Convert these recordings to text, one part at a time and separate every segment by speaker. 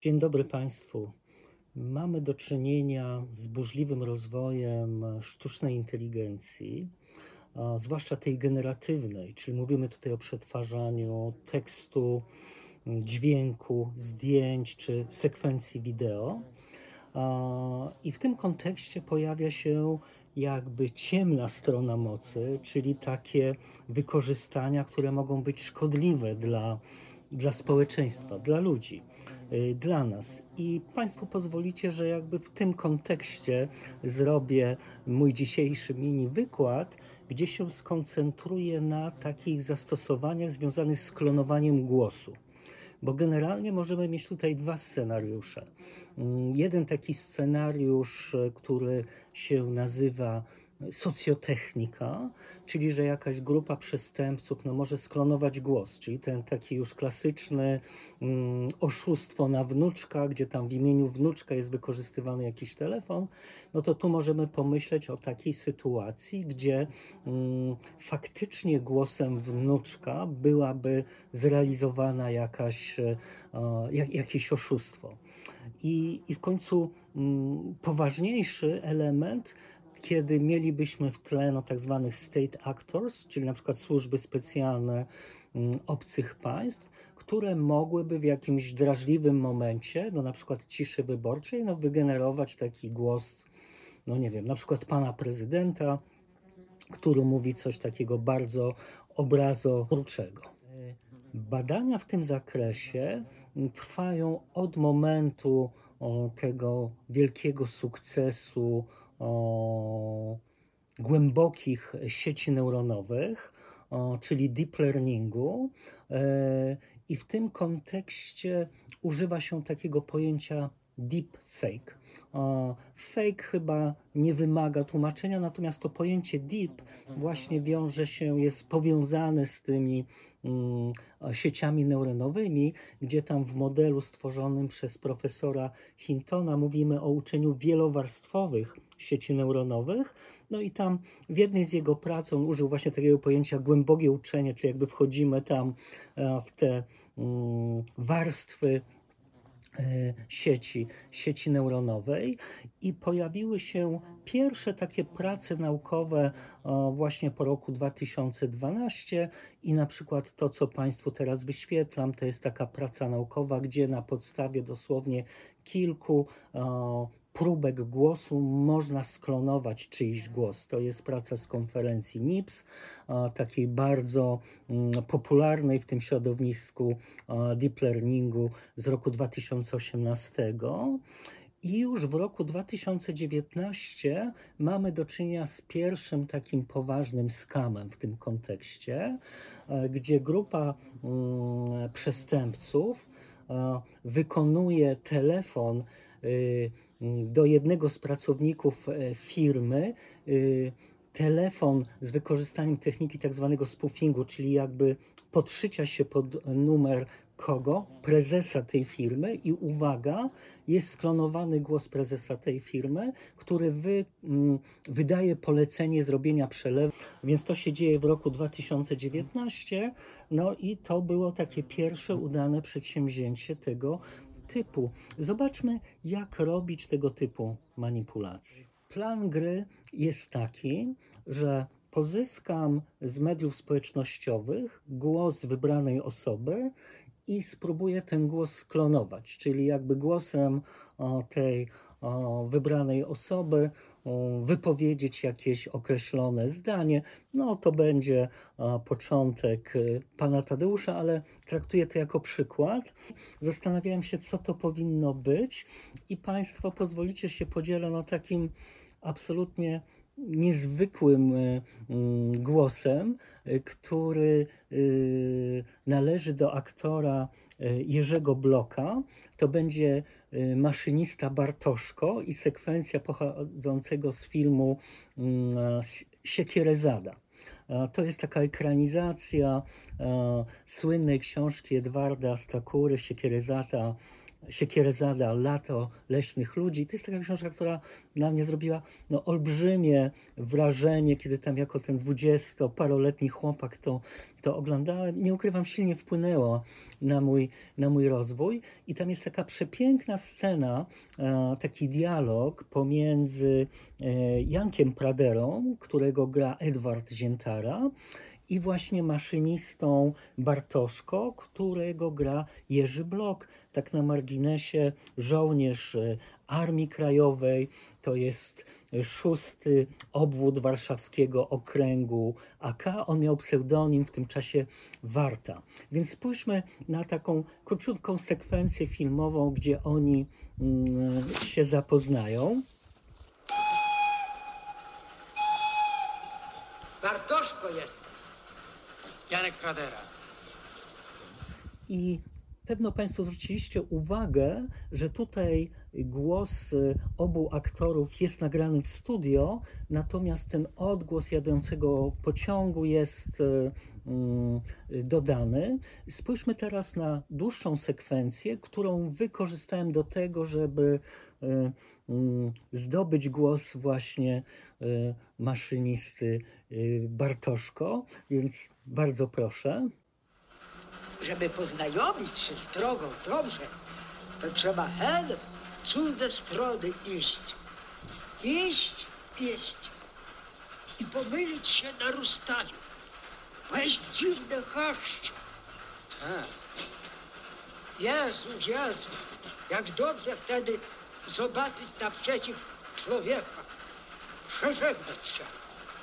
Speaker 1: Dzień dobry Państwu. Mamy do czynienia z burzliwym rozwojem sztucznej inteligencji, zwłaszcza tej generatywnej, czyli mówimy tutaj o przetwarzaniu tekstu, dźwięku, zdjęć czy sekwencji wideo. I w tym kontekście pojawia się jakby ciemna strona mocy, czyli takie wykorzystania, które mogą być szkodliwe dla, dla społeczeństwa, dla ludzi, y, dla nas. I Państwo pozwolicie, że jakby w tym kontekście zrobię mój dzisiejszy mini wykład, gdzie się skoncentruję na takich zastosowaniach związanych z klonowaniem głosu bo generalnie możemy mieć tutaj dwa scenariusze. Mm, Jeden taki scenariusz, który się nazywa socjotechnika, czyli że jakaś grupa przestępców no, może sklonować głos, czyli ten taki już klasyczny mm, oszustwo na wnuczka, gdzie tam w imieniu wnuczka jest wykorzystywany jakiś telefon, no to tu możemy pomyśleć o takiej sytuacji, gdzie mm, faktycznie głosem wnuczka byłaby zrealizowana jakaś, e, jak, jakieś oszustwo. I, I w końcu mm, poważniejszy element kiedy mielibyśmy w tle no, tak zwanych state actors, czyli na przykład służby specjalne mm, obcych państw, które mogłyby w jakimś drażliwym momencie, no na przykład ciszy wyborczej, no wygenerować taki głos, no nie wiem, na przykład pana prezydenta, który mówi coś takiego bardzo obrazotwórczego. Badania w tym zakresie trwają od momentu tego wielkiego sukcesu o, głębokich sieci neuronowych, o, czyli deep learningu. E, I w tym kontekście używa się takiego pojęcia deep fake. Chyba nie wymaga tłumaczenia, natomiast to pojęcie deep właśnie wiąże się, jest powiązane z tymi mm, sieciami neuronowymi, gdzie tam w modelu stworzonym przez profesora Hintona mówimy o uczeniu wielowarstwowych sieci neuronowych. No i tam w jednej z jego prac on użył właśnie takiego pojęcia głębokie uczenie, czyli jakby wchodzimy tam e, w te mm, warstwy sieci, sieci neuronowej i pojawiły się pierwsze takie prace naukowe właśnie po roku 2012 i na przykład to, co Państwu teraz wyświetlam, to jest taka praca naukowa, gdzie na podstawie dosłownie kilku próbek głosu można sklonować czyjś głos. To jest praca z konferencji NIPS, takiej bardzo mm, popularnej w tym środowisku deep learningu z roku 2018. I już w roku 2019 mamy do czynienia z pierwszym takim poważnym skamem w tym kontekście, gdzie grupa mm, przestępców wykonuje telefon y, do jednego z pracowników e, firmy y, telefon z wykorzystaniem techniki tak zwanego spoofingu, czyli jakby podszycia się pod numer kogo? Prezesa tej firmy i uwaga, jest sklonowany głos prezesa tej firmy, który wy, mm, wydaje polecenie zrobienia przelewu. Więc to się dzieje w roku 2019. No i to było takie pierwsze udane przedsięwzięcie tego typu. Zobaczmy, jak robić tego typu manipulacje. Plan gry jest taki, że pozyskam z mediów społecznościowych głos wybranej osoby i spróbuję ten głos sklonować, czyli jakby głosem tej wybranej osoby wypowiedzieć jakieś określone zdanie. No to będzie początek y, pana Tadeusza, ale traktuję to jako przykład. Zastanawiałem się, co to powinno być, i Państwo pozwolicie się podzielę no takim absolutnie niezwykłym y, mm, głosem, y, który należy do aktora Jerzego Bloka. To będzie maszynista Bartoszko i sekwencja pochodzącego z filmu mm, Siekierezada. To jest taka ekranizacja słynnej książki Edwarda Stakury, Siekierezada Siekierezada, Lato leśnych ludzi. To jest taka książka, która na mnie zrobiła no, olbrzymie wrażenie, kiedy tam jako ten dwudziestoparoletni chłopak to, to oglądałem. Nie ukrywam, silnie wpłynęło na mój, na mój rozwój. I tam jest taka przepiękna scena, e, taki dialog pomiędzy e, Jankiem Praderą, którego gra Edward Ziętara, i właśnie maszynistą Bartoszko, którego gra Jerzy Blok. Tak na marginesie żołnierz e, Armii Krajowej, to jest szósty obwód warszawskiego okręgu AK. On miał pseudonim w tym czasie Warta. Więc spójrzmy na taką króciutką sekwencję filmową, gdzie oni mm, się zapoznają.
Speaker 2: Bartoszko jestem.
Speaker 3: Pradera.
Speaker 1: I pewno Państwo zwróciliście uwagę, że tutaj głos y, obu aktorów jest nagrany w studio, natomiast ten odgłos jadącego pociągu jest y, mm, dodany. Spójrzmy teraz na dłuższą sekwencję, którą wykorzystałem do tego, żeby y, zdobyć głos właśnie maszynisty Bartoszko, więc bardzo proszę.
Speaker 2: Żeby poznajomić się z drogą dobrze, to trzeba hen w cudze strony iść. Iść, iść. I pomylić się na rozstaniu. Bo jest dziwne chaszcze.
Speaker 3: Tak.
Speaker 2: Jezu, Jezu, jak dobrze wtedy zobaczyć naprzeciw człowieka. Przeżegnać się,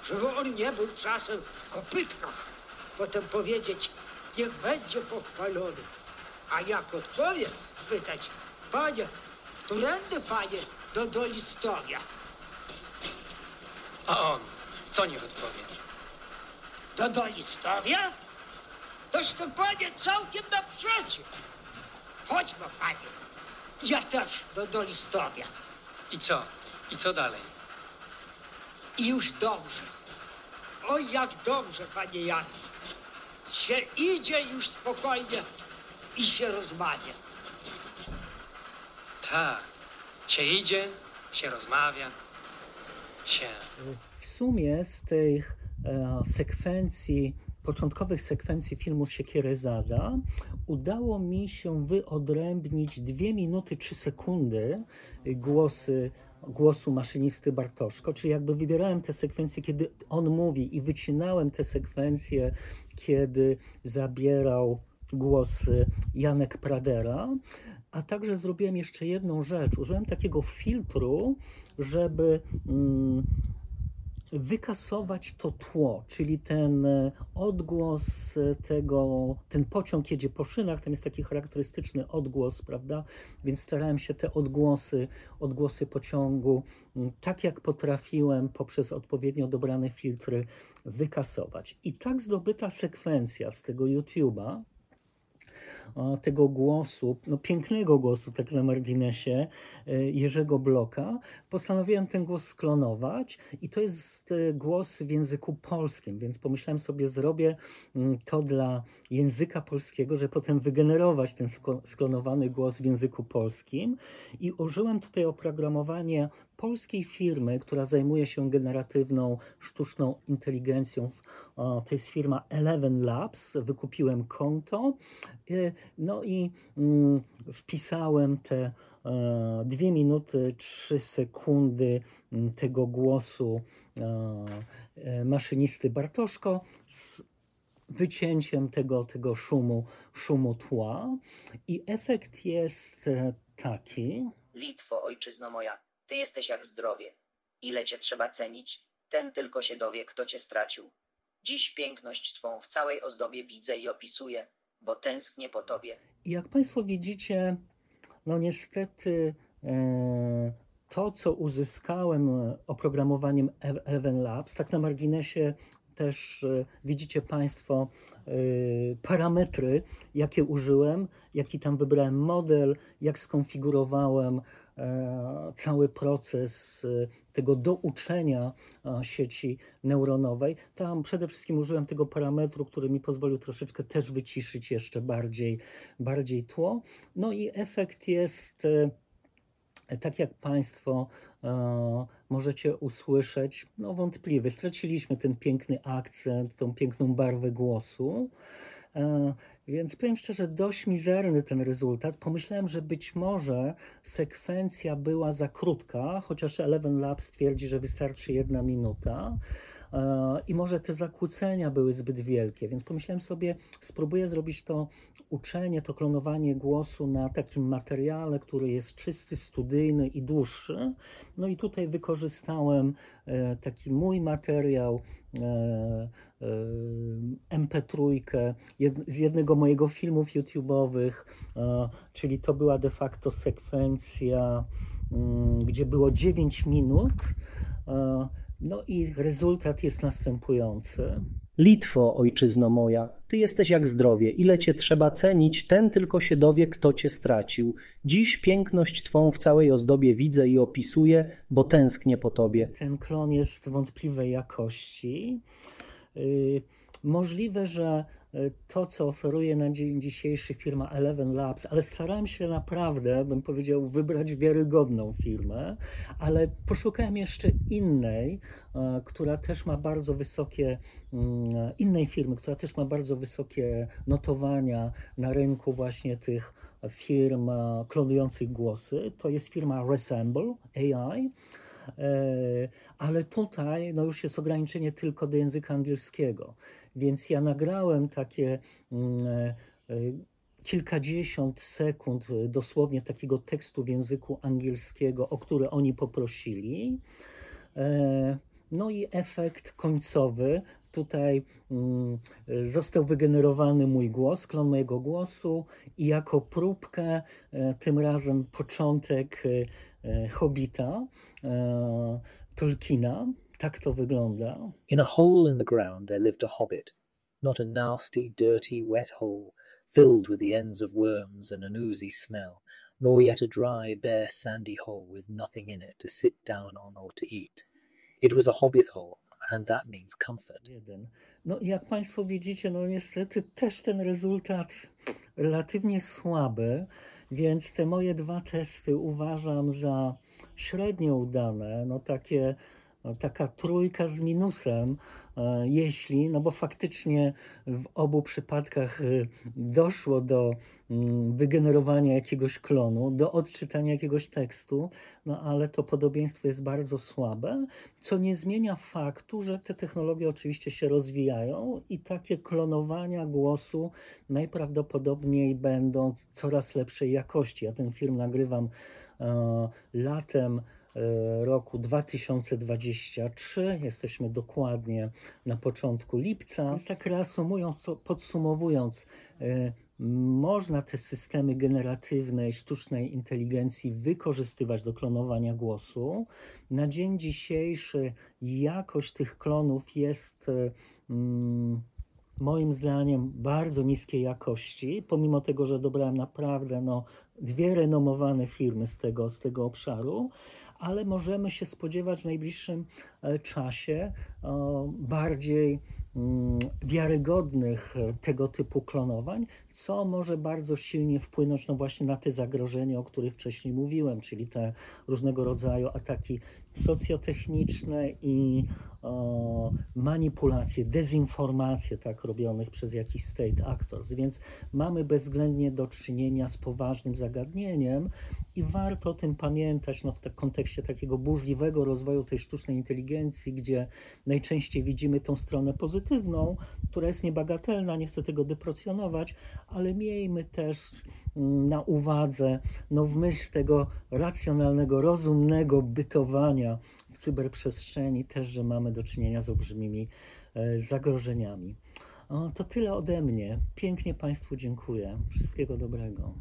Speaker 2: żeby on nie był czasem w kopytkach. Potem powiedzieć, niech będzie pochwalony. A jak odpowie, spytać, panie, którędy panie do Dolistowia?
Speaker 3: A on, co niech odpowie?
Speaker 2: Do Dolistowia? Toż to panie całkiem naprzeciw. Chodźmy, panie. Ja też do Dolistowia.
Speaker 3: I co? I co dalej?
Speaker 2: I już dobrze. Oj, jak dobrze, panie Jan. Się idzie już spokojnie i się rozmawia.
Speaker 3: Tak. Się idzie, się rozmawia, się...
Speaker 1: W sumie z tych e, sekwencji, początkowych sekwencji filmu Siekierezada udało mi się wyodrębnić 2 minuty 3 sekundy głosy, głosu maszynisty Bartoszko, czyli jakby wybierałem te sekwencje, kiedy on mówi i wycinałem te sekwencje, kiedy zabierał głos Janek Pradera, a także zrobiłem jeszcze jedną rzecz. Użyłem takiego filtru, żeby mm, wykasować to tło, czyli ten e, odgłos e, tego, ten pociąg jedzie po szynach, tam jest taki charakterystyczny odgłos, prawda? Więc starałem się te odgłosy, odgłosy pociągu, tak jak potrafiłem poprzez odpowiednio dobrane filtry wykasować. I tak zdobyta sekwencja z tego YouTube'a, tego głosu, no pięknego głosu, tak na marginesie, e, Jerzego Bloka, postanowiłem ten głos sklonować i to jest e, głos w języku polskim, więc pomyślałem sobie, zrobię mm, to dla języka polskiego, żeby potem wygenerować ten sklonowany głos w języku polskim i użyłem tutaj oprogramowanie polskiej firmy, która zajmuje się generatywną sztuczną inteligencją. To jest firma Eleven Labs. Wykupiłem konto. No i mm, wpisałem te e, dwie minuty, trzy sekundy mm, tego głosu e, e, maszynisty Bartoszko z wycięciem tego, tego szumu, szumu tła. I efekt jest taki.
Speaker 4: Litwo, ojczyzno moja, ty jesteś jak zdrowie. Ile cię trzeba cenić, ten tylko się dowie, kto cię stracił. Dziś piękność twą w całej ozdobie widzę i opisuję, bo tęsknię po tobie.
Speaker 1: Jak Państwo widzicie, no niestety e, to, co uzyskałem oprogramowaniem E- Eleven Labs, tak na marginesie też e, widzicie Państwo parametry, jakie użyłem, jaki tam wybrałem model, jak skonfigurowałem cały proces e, tego douczenia e, sieci neuronowej. Tam przede wszystkim użyłem tego parametru, który mi pozwolił troszeczkę też wyciszyć jeszcze bardziej, bardziej tło. No i efekt jest e, tak jak Państwo e, możecie usłyszeć, no wątpliwy. Straciliśmy ten piękny akcent, tą piękną barwę głosu. E, Więc powiem szczerze, dość mizerny ten rezultat. Pomyślałem, że być może sekwencja była za krótka, chociaż Eleven Labs twierdzi, że wystarczy jedna minuta. E, I może te zakłócenia były zbyt wielkie, więc pomyślałem sobie, spróbuję zrobić to uczenie, to klonowanie głosu na takim materiale, który jest czysty, studyjny i dłuższy. No i tutaj wykorzystałem e, taki mój materiał, MP3 jed, z jednego mojego filmów YouTube'owych, e, czyli to była de facto sekwencja, mm, gdzie było 9 minut. E, no i rezultat jest następujący.
Speaker 5: Litwo, ojczyzno moja, ty jesteś jak zdrowie, ile cię trzeba cenić, ten tylko się dowie, kto cię stracił. Dziś piękność twą w całej ozdobie widzę i opisuję, bo tęsknię po tobie.
Speaker 1: Ten klon jest wątpliwej jakości. Y, Możliwe, że to, co oferuje na dzień dzisiejszy firma Eleven Labs, ale starałem się naprawdę, bym powiedział, wybrać wiarygodną firmę, ale poszukałem jeszcze innej, e, która też ma bardzo wysokie, mm, innej firmy, która też ma bardzo wysokie notowania na rynku właśnie tych firm e, klonujących głosy. To jest firma Resemble AI. E, Ale tutaj no już jest ograniczenie tylko do języka angielskiego. Więc ja nagrałem takie mm, e, e, kilkadziesiąt sekund dosłownie takiego tekstu w języku angielskiego, o który oni poprosili. No i efekt końcowy. Tutaj mm, został wygenerowany mój głos, klon mojego głosu i jako próbkę tym razem początek Hobbita, Tolkiena. Tak to wygląda.
Speaker 6: In a hole in the ground there lived a hobbit, not a nasty, dirty, wet hole, filled with the ends of worms and an oozy smell, nor yet a dry, bare, sandy hole with nothing in it to sit down on or to eat. It was a hobbit hole, and that means comfort.
Speaker 1: Jeden. No jak Państwo widzicie, no niestety też ten rezultat relatywnie słaby, więc te moje dwa testy uważam za średnio udane, no takie, taka trójka z minusem, e, jeśli, no bo faktycznie w obu przypadkach e, doszło do mm, wygenerowania jakiegoś klonu, do odczytania jakiegoś tekstu, no ale to podobieństwo jest bardzo słabe, co nie zmienia faktu, że te technologie oczywiście się rozwijają i takie klonowania głosu najprawdopodobniej będą coraz lepszej jakości. Ja ten film nagrywam e, latem e, roku 2023. Jesteśmy dokładnie na początku lipca. Więc tak reasumując, podsumowując, e, można te systemy generatywnej sztucznej inteligencji wykorzystywać do klonowania głosu. Na dzień dzisiejszy jakość tych klonów jest e, mm, moim zdaniem bardzo niskiej jakości, pomimo tego, że dobrałem naprawdę no, dwie renomowane firmy z tego, z tego obszaru, ale możemy się spodziewać w najbliższym e, czasie e, bardziej mm, wiarygodnych e, tego typu klonowań, co może bardzo silnie wpłynąć no właśnie na te zagrożenia, o których wcześniej mówiłem, czyli te różnego rodzaju ataki socjotechniczne i e, manipulacje, dezinformacje tak robionych przez jakiś state actors. Więc mamy bezwzględnie do czynienia z poważnym zagadnieniem i warto o tym pamiętać no, w tak- kontekście takiego burzliwego rozwoju tej sztucznej inteligencji, gdzie najczęściej widzimy tą stronę pozytywną, która jest niebagatelna, nie chcę tego deprecjonować, ale miejmy też mm, na uwadze, no w myśl tego racjonalnego, rozumnego bytowania w cyberprzestrzeni też, że mamy do czynienia z olbrzymimi e, zagrożeniami. O, to tyle ode mnie. Pięknie Państwu dziękuję. Wszystkiego dobrego.